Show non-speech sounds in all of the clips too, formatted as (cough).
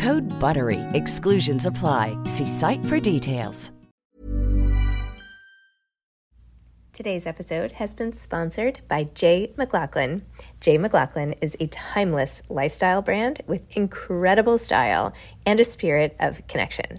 Code BUTTERY. Exclusions apply. See site for details. Today's episode has been sponsored by J. McLaughlin. J. McLaughlin is a timeless lifestyle brand with incredible style and a spirit of connection.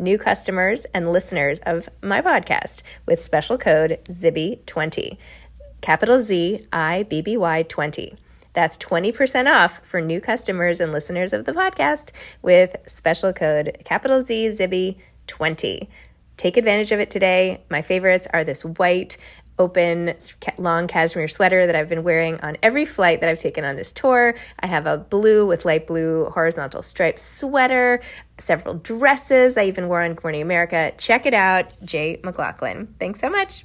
new customers and listeners of my podcast with special code ZIBBY20. Capital Z I B B Y 20. That's 20% off for new customers and listeners of the podcast with special code capital Z Zibby 20. Take advantage of it today. My favorites are this white, open, long cashmere sweater that I've been wearing on every flight that I've taken on this tour. I have a blue with light blue horizontal striped sweater, several dresses I even wore on Good Morning America. Check it out, J. McLaughlin. Thanks so much.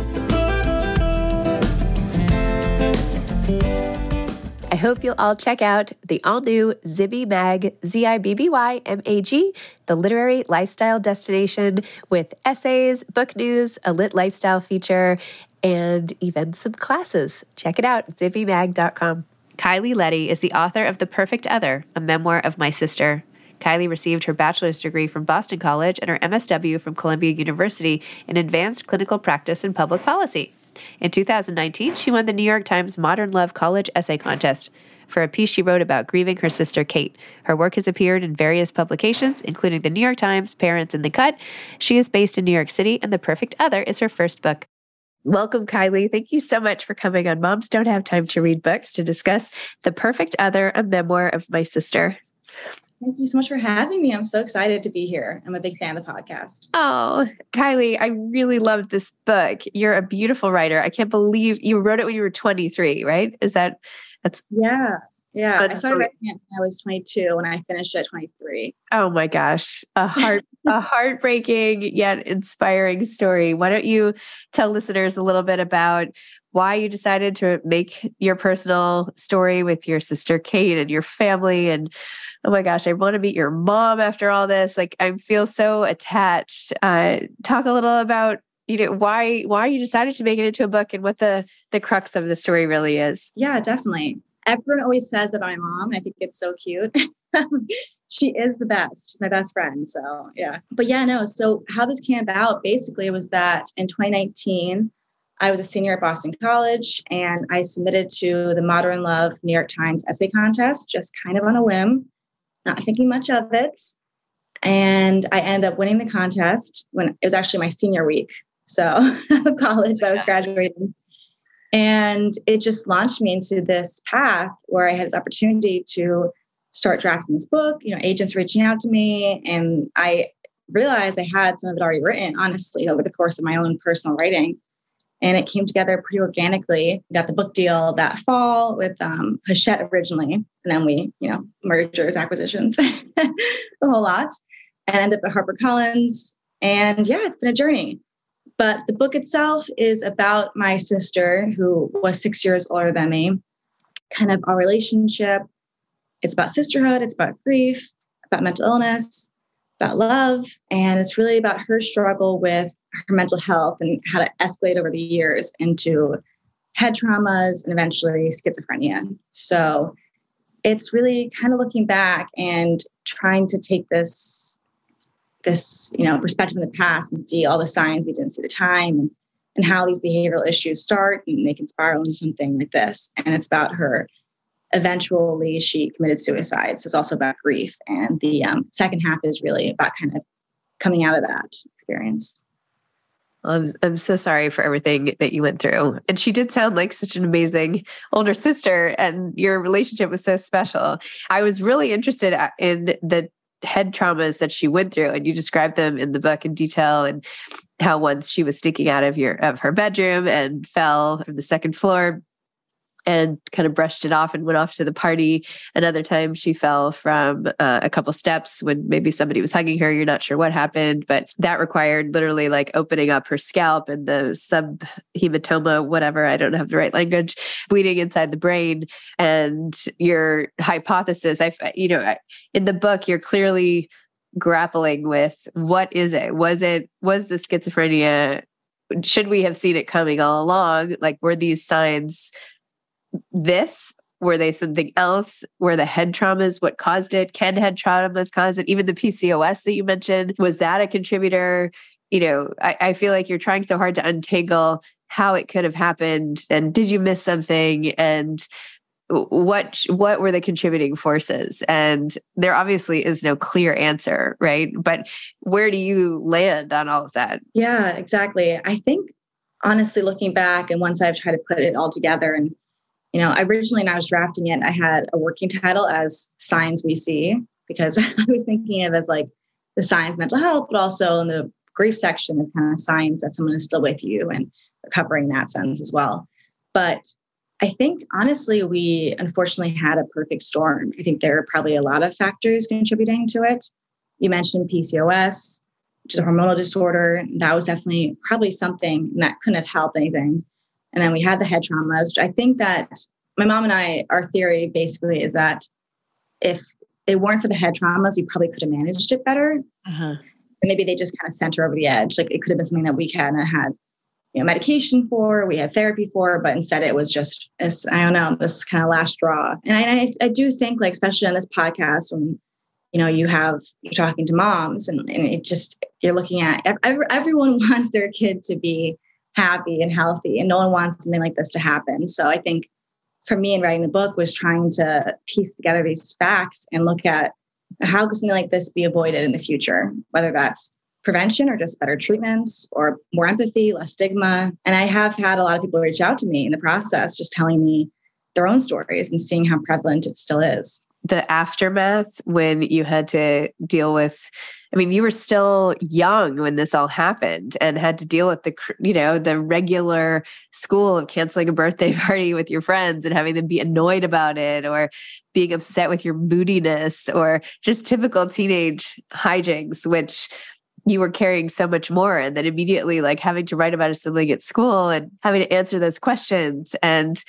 I hope you'll all check out the all new Zibby Mag, Z I B B Y M A G, the literary lifestyle destination with essays, book news, a lit lifestyle feature, and even some classes. Check it out, zibbymag.com. Kylie Letty is the author of The Perfect Other, a memoir of my sister. Kylie received her bachelor's degree from Boston College and her MSW from Columbia University in advanced clinical practice and public policy. In 2019, she won the New York Times Modern Love College Essay Contest for a piece she wrote about grieving her sister Kate. Her work has appeared in various publications, including the New York Times, Parents and the Cut. She is based in New York City, and The Perfect Other is her first book. Welcome, Kylie. Thank you so much for coming on Moms Don't Have Time to Read Books to discuss The Perfect Other, a memoir of my sister. Thank you so much for having me. I'm so excited to be here. I'm a big fan of the podcast. Oh, Kylie, I really loved this book. You're a beautiful writer. I can't believe you wrote it when you were 23, right? Is that that's Yeah. Yeah, I started writing it when I was 22 and I finished at 23. Oh my gosh, a heart a heartbreaking yet inspiring story. Why don't you tell listeners a little bit about why you decided to make your personal story with your sister Kate and your family and oh my gosh, I want to meet your mom after all this. Like I feel so attached. Uh, talk a little about you know why why you decided to make it into a book and what the the crux of the story really is. Yeah, definitely. Everyone always says that my mom. I think it's so cute. (laughs) she is the best. She's my best friend. So yeah. But yeah, no. So how this came about basically was that in 2019, I was a senior at Boston College and I submitted to the Modern Love New York Times essay contest just kind of on a whim, not thinking much of it. And I ended up winning the contest when it was actually my senior week. So (laughs) college, I was graduating. And it just launched me into this path where I had this opportunity to start drafting this book. You know, agents reaching out to me, and I realized I had some of it already written, honestly, over the course of my own personal writing. And it came together pretty organically. Got the book deal that fall with um, Hachette originally, and then we, you know, mergers, acquisitions, (laughs) the whole lot, and ended up at HarperCollins. And yeah, it's been a journey. But the book itself is about my sister, who was six years older than me, kind of our relationship. It's about sisterhood, it's about grief, about mental illness, about love. And it's really about her struggle with her mental health and how to escalate over the years into head traumas and eventually schizophrenia. So it's really kind of looking back and trying to take this this you know perspective in the past and see all the signs we didn't see the time and, and how these behavioral issues start and they can spiral into something like this and it's about her eventually she committed suicide so it's also about grief and the um, second half is really about kind of coming out of that experience I'm, I'm so sorry for everything that you went through. And she did sound like such an amazing older sister, and your relationship was so special. I was really interested uh, in the head traumas that she went through and you describe them in the book in detail and how once she was sneaking out of your of her bedroom and fell from the second floor and kind of brushed it off and went off to the party. Another time she fell from uh, a couple steps when maybe somebody was hugging her. You're not sure what happened, but that required literally like opening up her scalp and the subhematoma, whatever, I don't have the right language, bleeding inside the brain. And your hypothesis, I, you know, in the book, you're clearly grappling with what is it? Was it, was the schizophrenia should we have seen it coming all along? Like, were these signs this? Were they something else? Were the head traumas what caused it? Can head traumas cause it? Even the PCOS that you mentioned, was that a contributor? You know, I, I feel like you're trying so hard to untangle how it could have happened and did you miss something and what what were the contributing forces and there obviously is no clear answer right but where do you land on all of that yeah exactly i think honestly looking back and once i've tried to put it all together and you know, originally when I was drafting it, I had a working title as Signs We See because (laughs) I was thinking of as like the signs mental health, but also in the grief section is kind of signs that someone is still with you and recovering that sense as well. But I think honestly, we unfortunately had a perfect storm. I think there are probably a lot of factors contributing to it. You mentioned PCOS, which is a hormonal disorder. That was definitely probably something that couldn't have helped anything. And then we had the head traumas. I think that my mom and I, our theory basically is that if it weren't for the head traumas, we probably could have managed it better. Uh-huh. And maybe they just kind of sent her over the edge. Like it could have been something that we kind of had, you know, medication for, we had therapy for, but instead it was just this, I don't know, this kind of last straw. And I, I, do think like, especially on this podcast, when, you know, you have, you're talking to moms and, and it just, you're looking at, every, everyone (laughs) wants their kid to be happy and healthy and no one wants something like this to happen. So i think for me in writing the book was trying to piece together these facts and look at how could something like this be avoided in the future whether that's prevention or just better treatments or more empathy less stigma. And i have had a lot of people reach out to me in the process just telling me their own stories and seeing how prevalent it still is the aftermath when you had to deal with I mean, you were still young when this all happened and had to deal with the, you know, the regular school of canceling a birthday (laughs) party with your friends and having them be annoyed about it or being upset with your moodiness or just typical teenage hijinks, which you were carrying so much more. And then immediately, like having to write about a sibling at school and having to answer those questions and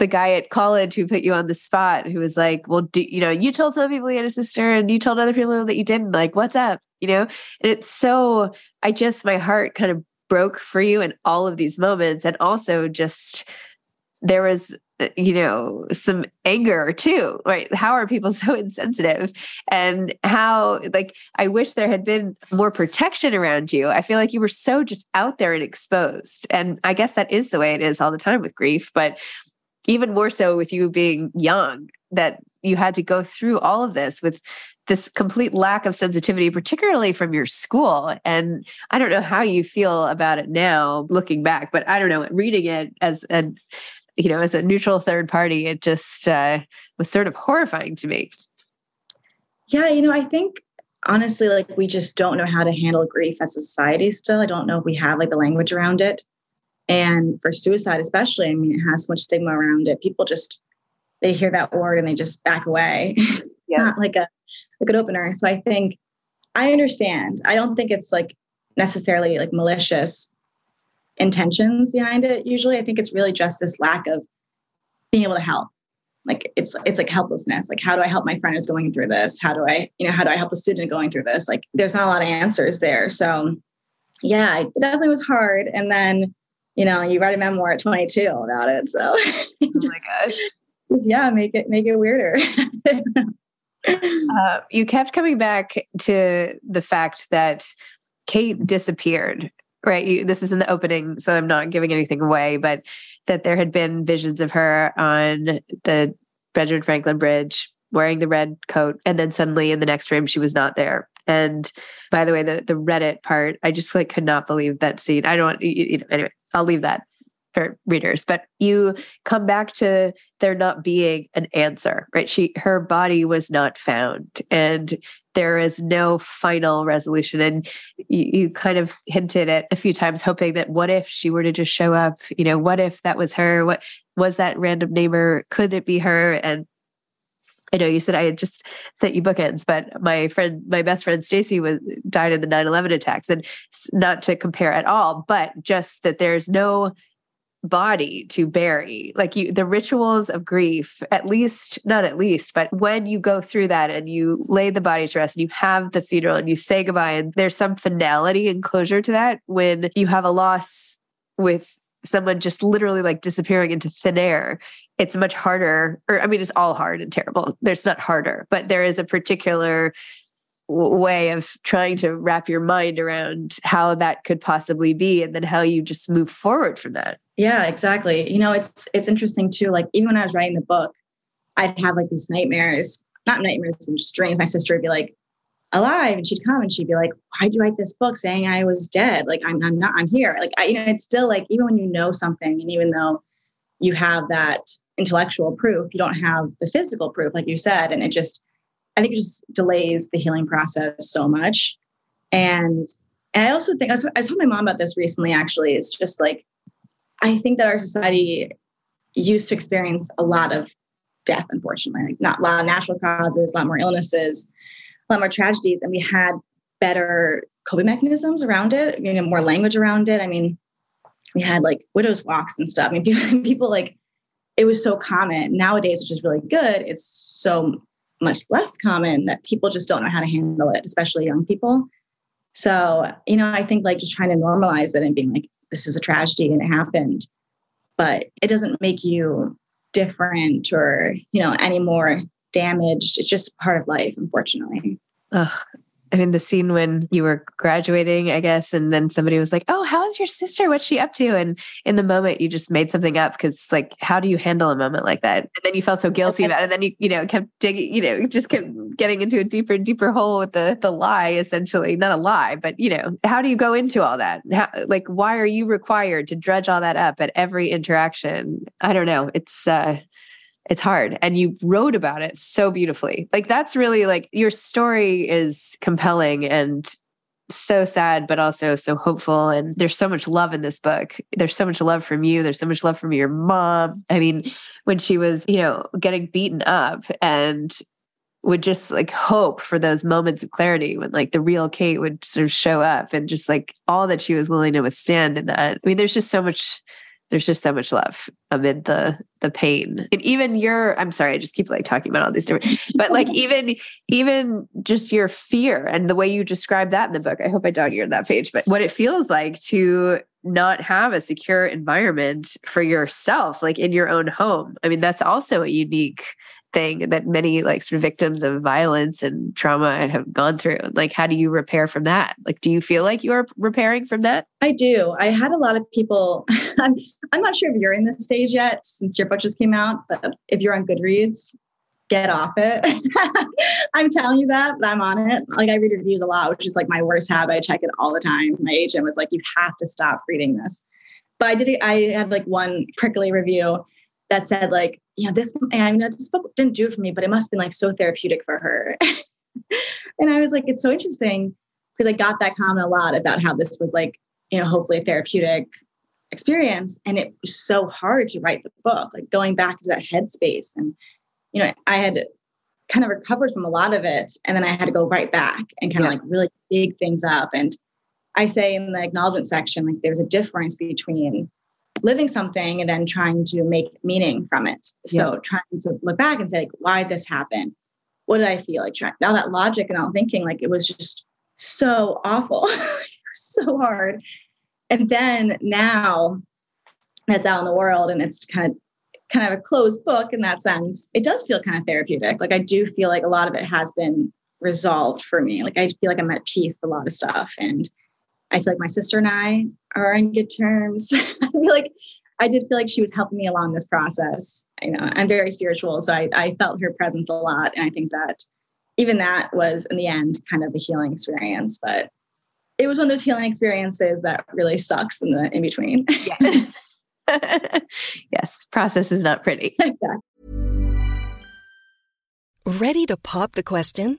the guy at college who put you on the spot who was like, well, do, you know, you told some people you had a sister and you told other people that you didn't like, what's up? You know, and it's so, I just, my heart kind of broke for you in all of these moments. And also just, there was, uh, you know, some anger too, right? How are people (laughs) so insensitive? And how, like, I wish there had been more protection around you. I feel like you were so just out there and exposed. And I guess that is the way it is all the time with grief. But even more so with you being young that you had to go through all of this with this complete lack of sensitivity particularly from your school. And i don't know how you feel about it now looking back but i don't know reading it as a you know as a neutral third party it just uh, was sort of horrifying to me. Yeah you know i think honestly like we just don't know how to handle grief as a society still. I don't know if we have like the language around it and for suicide, especially, I mean, it has so much stigma around it. People just they hear that word and they just back away. (laughs) it's yeah. not like a, a good opener. So I think I understand. I don't think it's like necessarily like malicious intentions behind it. Usually, I think it's really just this lack of being able to help. Like it's it's like helplessness. Like how do I help my friend who's going through this? How do I you know how do I help a student going through this? Like there's not a lot of answers there. So yeah, it definitely was hard. And then you know, you write a memoir at 22 about it. So just, (laughs) oh my gosh. Just, yeah, make it make it weirder. (laughs) uh, you kept coming back to the fact that Kate disappeared, right? You, this is in the opening, so I'm not giving anything away, but that there had been visions of her on the Benjamin Franklin Bridge wearing the red coat, and then suddenly in the next frame she was not there. And by the way, the the Reddit part, I just like could not believe that scene. I don't, you, you know, anyway. I'll leave that for readers. But you come back to there not being an answer right? She her body was not found and there is no final resolution. And you, you, kind of hinted at a few times hoping that what if she were to just show up? You know what if that was her? What was that random neighbor? Could it be her? And I know you said I had just sent you bookends, but my friend, my best friend Stacy was died in the 9-11 attacks. And not to compare at all, but just that there's no body to bury. Like you the rituals of grief, at least, not at least, but when you go through that and you lay the body to rest and you have the funeral and you say goodbye, and there's some finality and closure to that when you have a loss with someone just literally like disappearing into thin air it's much harder or i mean it's all hard and terrible. There's not harder but there is a particular way of trying to wrap your mind around how that could possibly be and then how you just move forward from that. Yeah exactly. You know it's it's interesting too like even when i was writing the book i'd have like these nightmares not nightmares just dreams. My sister would be like alive and she'd come and she'd be like why'd you write this book saying i was dead? Like i'm, I'm not i'm here. Like I, you know it's still like even when you know something and even though you have that intellectual proof you don't have the physical proof like you said and it just i think it just delays the healing process so much. And and i also think i telling my mom about this recently actually. It's just like i think that our society used to experience a lot of death unfortunately like not a lot of natural causes a lot more illnesses a lot more tragedies and we had better coping mechanisms around it you know more language around it. I mean we had like widows walks and stuff. I mean (laughs) people, people like it was so common. Nowadays, which is really good, it's so much less common that people just don't know how to handle it, especially young people. So, you know, I think like just trying to normalize it and being like, this is a tragedy and it happened, but it doesn't make you different or, you know, any more damaged. It's just part of life, unfortunately. Ugh, I mean, the scene when you were graduating, I guess, and then somebody was like, "Oh, how's your sister? What's she up to?" And in the moment, you just made something up because, like, how do you handle a moment like that? And then you felt so guilty about it, and then you, you know, kept digging, you know, just kept getting into a deeper and deeper hole with the the lie, essentially, not a lie, but you know, how do you go into all that? How, like, why are you required to dredge all that up at every interaction? I don't know. It's uh it's hard and you wrote about it so beautifully. Like that's really like your story is compelling and so sad but also so hopeful and there's so much love in this book. There's so much love from you. There's so much love from your mom. I mean when she was you know getting beaten up and would just like hope for those moments of clarity when like the real Kate would sort of show up and just like all that she was willing to withstand in that. I mean, there's just so much there's just so much love amid the the pain. And even your i'm sorry i just keep like talking about all these different but like (laughs) even even just your fear and the way you describe that in the book i hope i dog eared that page but what it feels like to not have a secure environment for yourself like in your own home. I mean that's also a unique thing that many like sort of victims of violence and trauma have gone through. Like how do you repair from that? Like do you feel like you're repairing from that? I do. I had a lot of people (laughs) I'm, I'm not sure if you're in this stage yet since your book just came out but if you're on goodreads get off it. (laughs) I'm telling you that but i'm on it. Like i read reviews a lot which is like my worst habit. I check it all the time. My agent was like you have to stop reading this. But i did i had like one prickly review that said like you know, this, I know this book didn't do it for me, but it must have been like so therapeutic for her. (laughs) and I was like, it's so interesting because I got that comment a lot about how this was like, you know, hopefully a therapeutic experience. And it was so hard to write the book, like going back to that headspace. And, you know, I had kind of recovered from a lot of it. And then I had to go right back and kind of like really dig things up. And I say in the acknowledgement section, like there's a difference between living something and then trying to make meaning from it. So yes. trying to look back and say, like, why did this happen? What did I feel like? Trying now that logic and all thinking, like it was just so awful, (laughs) so hard. And then now that's out in the world and it's kind of kind of a closed book in that sense. It does feel kind of therapeutic. Like I do feel like a lot of it has been resolved for me. Like I feel like I'm at peace with a lot of stuff and I feel like my sister and I are on good terms. (laughs) I feel like I did feel like she was helping me along this process. You know, I'm very spiritual, so I, I felt her presence a lot, and I think that even that was in the end kind of a healing experience. But it was one of those healing experiences that really sucks in the in between. (laughs) (laughs) yes, process is not pretty. Exactly. Ready to pop the question?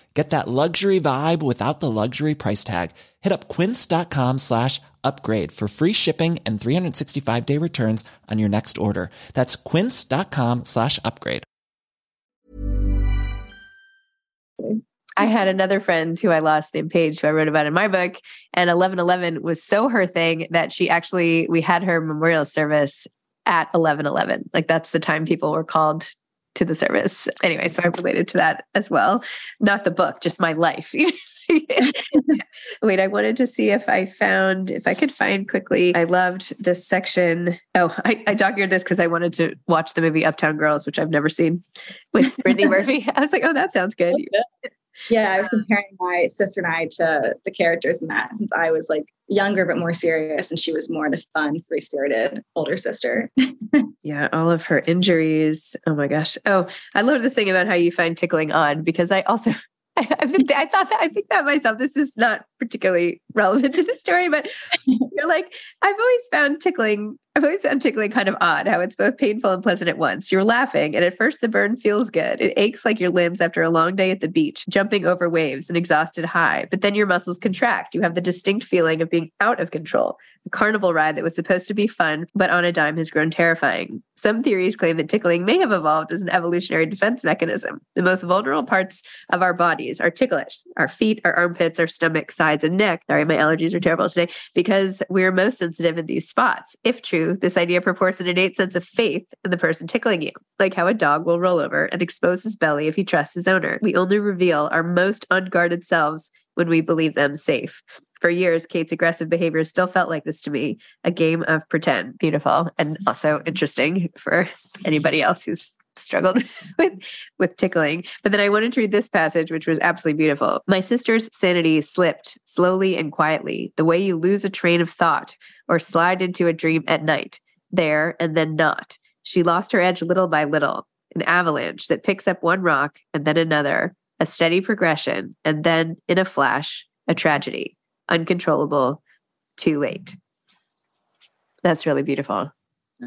Get that luxury vibe without the luxury price tag. Hit up quince.com slash upgrade for free shipping and 365 day returns on your next order. That's quince.com slash upgrade. I had another friend who I lost named Paige, who I wrote about in my book. And 1111 was so her thing that she actually, we had her memorial service at 1111. Like that's the time people were called to the service. Anyway, so I'm related to that as well. Not the book, just my life. (laughs) Wait, I wanted to see if I found, if I could find quickly. I loved this section. Oh, I, I documented this because I wanted to watch the movie Uptown Girls, which I've never seen with Brittany (laughs) Murphy. I was like, oh, that sounds good. Yeah, I was comparing my sister and I to the characters in that since I was like younger but more serious and she was more the fun, free spirited older sister. (laughs) yeah, all of her injuries. Oh my gosh. Oh, I love this thing about how you find tickling odd because I also (laughs) I, I thought that I think that myself. This is not particularly relevant to the story, but you're like, I've always found tickling. I've always found tickling kind of odd. How it's both painful and pleasant at once. You're laughing, and at first the burn feels good. It aches like your limbs after a long day at the beach, jumping over waves, an exhausted high. But then your muscles contract. You have the distinct feeling of being out of control. A carnival ride that was supposed to be fun, but on a dime has grown terrifying. Some theories claim that tickling may have evolved as an evolutionary defense mechanism. The most vulnerable parts of our bodies are ticklish our feet, our armpits, our stomach, sides, and neck. Sorry, my allergies are terrible today because we're most sensitive in these spots. If true, this idea purports an innate sense of faith in the person tickling you, like how a dog will roll over and expose his belly if he trusts his owner. We only reveal our most unguarded selves when we believe them safe for years, Kate's aggressive behavior still felt like this to me a game of pretend. Beautiful and also interesting for anybody else who's struggled (laughs) with with tickling. But then i wanted to read this passage which was absolutely beautiful. My sister's sanity slipped slowly and quietly. The way you lose a train of thought or slide into a dream at night there and then not. She lost her edge little by little. An avalanche that picks up one rock and then another. A steady progression and then in a flash a tragedy uncontrollable, too late. That's really beautiful.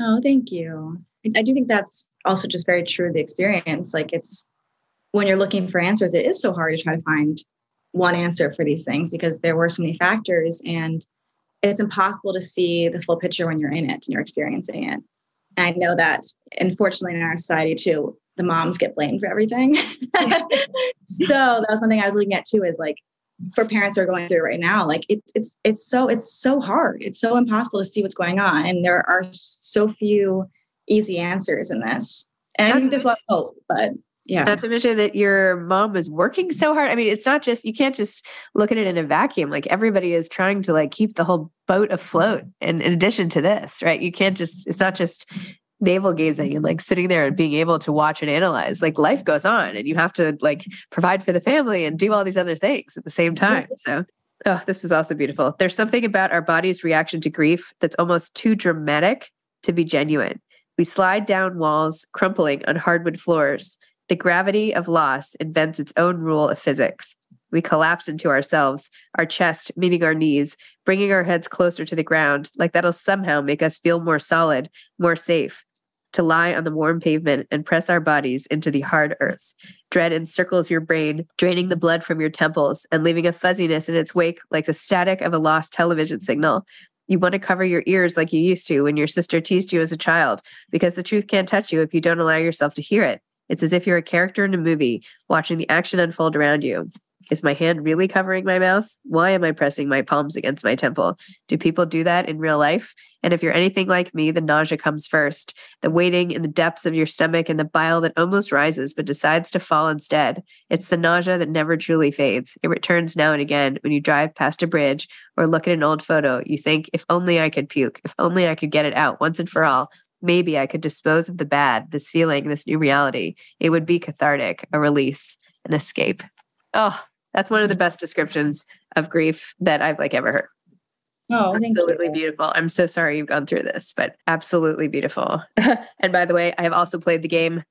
Oh, thank you. I do think that's also just very true of the experience. Like it's when you're looking for answers, it is so hard to try to find one answer for these things because there were so many factors and it's impossible to see the full picture when you're in it and you're experiencing it. And I know that unfortunately in our society too, the moms get blamed for everything. (laughs) (laughs) so that was one thing I was looking at too is like for parents who are going through right now like it, it's it's so it's so hard. It's so impossible to see what's going on and there are so few easy answers in this. And i think there's a lot of hope but yeah. Not to mention that your mom was working so hard. I mean it's not just you can't just look at it in a vacuum. Like everybody is trying to like keep the whole boat afloat and in addition to this right? You can't just it's not just navel gazing and like sitting there and being able to watch and analyze like life goes on and you have to like provide for the family and do all these other things at the same time so oh this was also beautiful. There's something about our body's reaction to grief that's almost too dramatic to be genuine. We slide down walls crumpling on hardwood floors. The gravity of loss invents its own rule of physics we collapse into ourselves, our chest meeting our knees, bringing our heads closer to the ground, like that'll somehow make us feel more solid, more safe. To lie on the warm pavement and press our bodies into the hard earth. Dread encircles your brain, draining the blood from your temples and leaving a fuzziness in its wake like the static of a lost television signal. You want to cover your ears like you used to when your sister teased you as a child, because the truth can't touch you if you don't allow yourself to hear it. It's as if you're a character in a movie watching the action unfold around you. Is my hand really covering my mouth? Why am I pressing my palms against my temple? Do people do that in real life? And if you're anything like me, the nausea comes first, the waiting in the depths of your stomach and the bile that almost rises but decides to fall instead. It's the nausea that never truly fades. It returns now and again when you drive past a bridge or look at an old photo. You think, if only I could puke, if only I could get it out once and for all. Maybe I could dispose of the bad, this feeling, this new reality. It would be cathartic, a release, an escape. Oh, that's one of the best descriptions of grief that I've like ever heard. Oh, absolutely beautiful. I'm so sorry you've gone through this, but absolutely beautiful. (laughs) and by the way, I have also played the game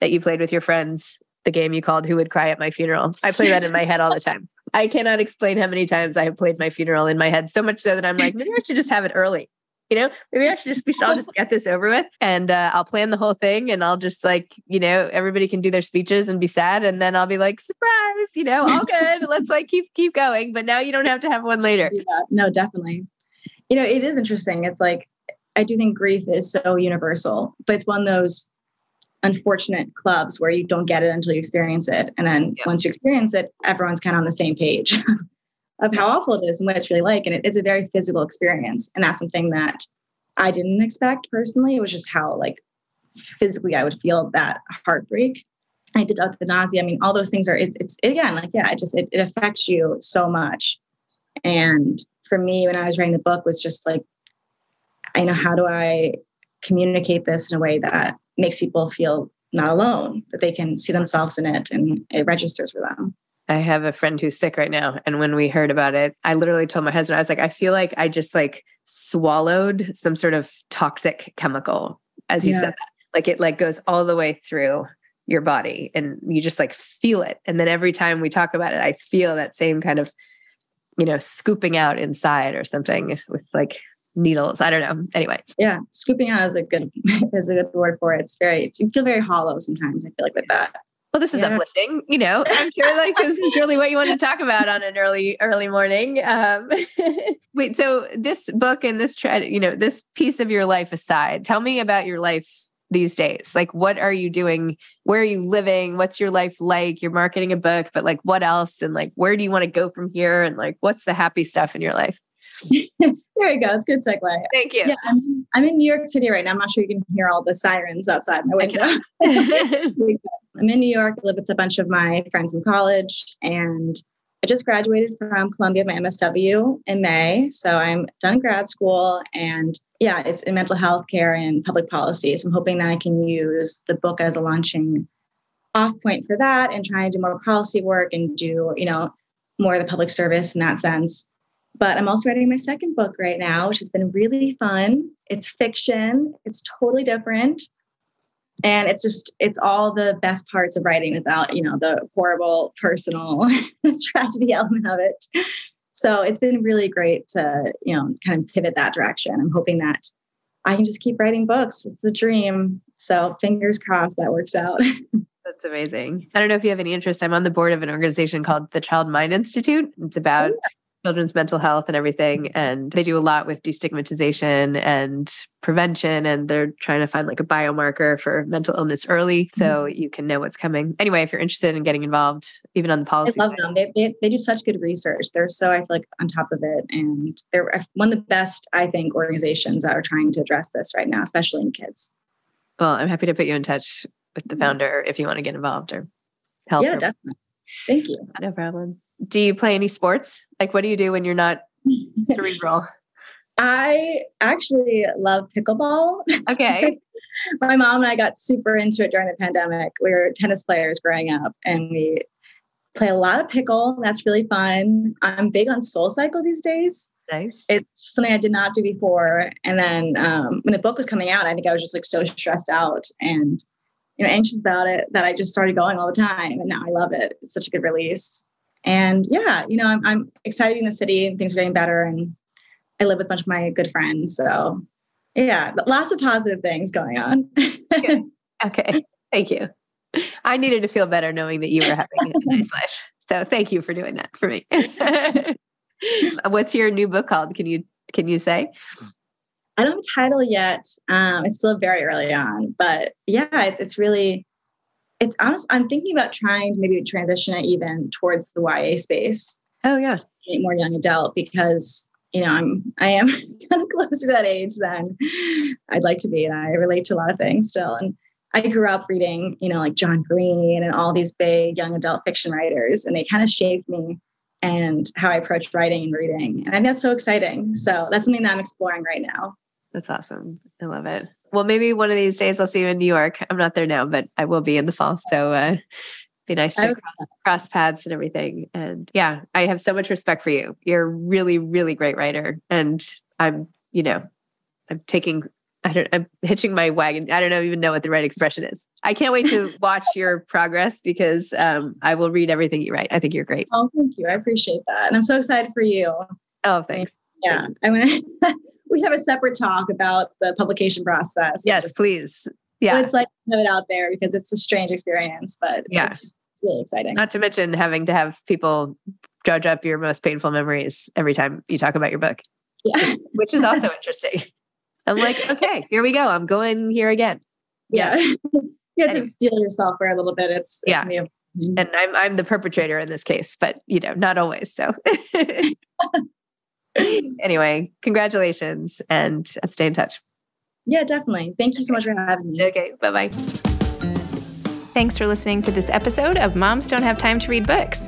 that you played with your friends, the game you called Who Would Cry at My Funeral. I play that in my head all the time. (laughs) I cannot explain how many times I have played my funeral in my head, so much so that I'm like, maybe I should just have it early you know, maybe I should just, we should all just (laughs) get this over with and uh, I'll plan the whole thing and I'll just like, you know, everybody can do their speeches and be sad. And then I'll be like, surprise, you know, all good. Let's like keep, keep going. But now you don't have to have one later. Yeah, no, definitely. You know, it is interesting. It's like, I do think grief is so universal, but it's one of those unfortunate clubs where you don't get it until you experience it. And then yeah. once you experience it, everyone's kind of on the same page. (laughs) of how awful it is and what it's really like. And it, it's a very physical experience. And that's something that I didn't expect personally. It was just how like physically I would feel that heartbreak. I did the nausea. I mean, all those things are, it's, it's again, like, yeah, it just, it, it affects you so much. And for me, when I was writing the book was just like, I know, how do I communicate this in a way that makes people feel not alone, that they can see themselves in it and it registers for them. I have a friend who's sick right now. And when we heard about it, I literally told my husband, I was like, I feel like I just like swallowed some sort of toxic chemical, as you yeah. said that. Like it like goes all the way through your body and you just like feel it. And then every time we talk about it, I feel that same kind of, you know, scooping out inside or something with like needles. I don't know. Anyway. Yeah. Scooping out is a good (laughs) is a good word for it. It's very it's, you feel very hollow sometimes. I feel like with that. Well, this is yeah. uplifting, you know. (laughs) I'm sure like this is really what you want to talk about on an early, early morning. Um, (laughs) wait, so this book and this, you know, this piece of your life aside, tell me about your life these days? Like, what are you doing? Where are you living? What's your life like? You're marketing a book, but like, what else? And like, where do you want to go from here? And like, what's the happy stuff in your life? (laughs) there you go. It's a good segue. Thank you. Yeah, I'm, I'm in New York City right now. I'm not sure you can hear all the sirens outside my window. (laughs) I'm in New York. I live with a bunch of my friends from college, and I just graduated from Columbia, my MSW in May. So I'm done grad school, and yeah, it's in mental health care and public policy. So I'm hoping that I can use the book as a launching off point for that and try to do more policy work and do, you know, more of the public service in that sense. But I'm also writing my second book right now, which has been really fun. It's fiction, it's totally different. And it's just, it's all the best parts of writing without, you know, the horrible personal (laughs) tragedy element of it. So it's been really great to, you know, kind of pivot that direction. I'm hoping that I can just keep writing books. It's the dream. So fingers crossed that works out. (laughs) That's amazing. I don't know if you have any interest. I'm on the board of an organization called the Child Mind Institute. It's about oh, children's mental health and everything. And they do a lot with destigmatization and prevention. And they're trying to find like a biomarker for mental illness early so mm-hmm. you can know what's coming. Anyway, if you're interested in getting involved, even on the policy I love side. them. They, they, they do such good research. They're so, I feel like, on top of it. And they're one of the best, I think, organizations that are trying to address this right now, especially in kids. Well, I'm happy to put you in touch with the founder if you want to get involved or help. Yeah, definitely. Thank you. No problem do you play any sports? Like, what do you do when you're not (laughs) cerebral? I actually love pickleball. Okay. (laughs) My mom and I got super into it during the pandemic. We were tennis players growing up and we play a lot of pickle. That's really fun. I'm big on SoulCycle these days. Nice. It's something I did not do before. And then um, when the book was coming out, I think I was just like so stressed out and you know anxious about it that I just started going all the time. And now I love it. It's such a good release. And yeah, you know, I'm, I'm excited in the city and things are getting better. And I live with a bunch of my good friends. So yeah, lots of positive things going on. (laughs) okay. Thank you. I needed to feel better knowing that you were having a (laughs) nice life. So thank you for doing that for me. (laughs) What's your new book called? Can you can you say? I don't have a title yet. Um, it's still very early on, but yeah, it's it's really it's honest. I'm thinking about trying to maybe transition it even towards the YA space. Oh yes, more young adult because you know I'm I am (laughs) kind of closer to that age than I'd like to be, and I relate to a lot of things still. And I grew up reading, you know, like John Green and all these big young adult fiction writers, and they kind of shaped me and how I approach writing and reading. And I think that's so exciting. So that's something that I'm exploring right now. That's awesome. I love it. Well, maybe one of these days I'll see you in New York. I'm not there now, but I will be in the fall. So uh, be nice to cross, cross paths and everything. And yeah, I have so much respect for you. You're a really, really great writer. And I'm, you know, I'm taking I don't I'm hitching my wagon. I don't know even know what the right expression is. I can't wait to (laughs) watch your progress because um, I will read everything you write. I think you're great. Oh, thank you. I appreciate that. And I'm so excited for you. Oh, thanks. Yeah. I'm gonna (laughs) we have a separate talk about the publication process. Yes, just, please. Yeah. it's like to have it out there because it's a strange experience, but yeah. It's, really exciting. Not to mention having to have people judge up your most painful memories every time you talk about your book. Yeah. Which is also interesting. I'm like, (laughs) okay, here we go. I'm going here again. Yeah. yeah. (laughs) you have to steel yourself for a little bit. It's, yeah. and I'm I'm the perpetrator in this case, but you know, not always. So (laughs) (laughs) anyway, congratulations and stay in touch. Yeah, definitely. Thank you so much for having me. Okay, bye bye. Thanks for listening to this episode of Moms Don't Have Time to Read Books.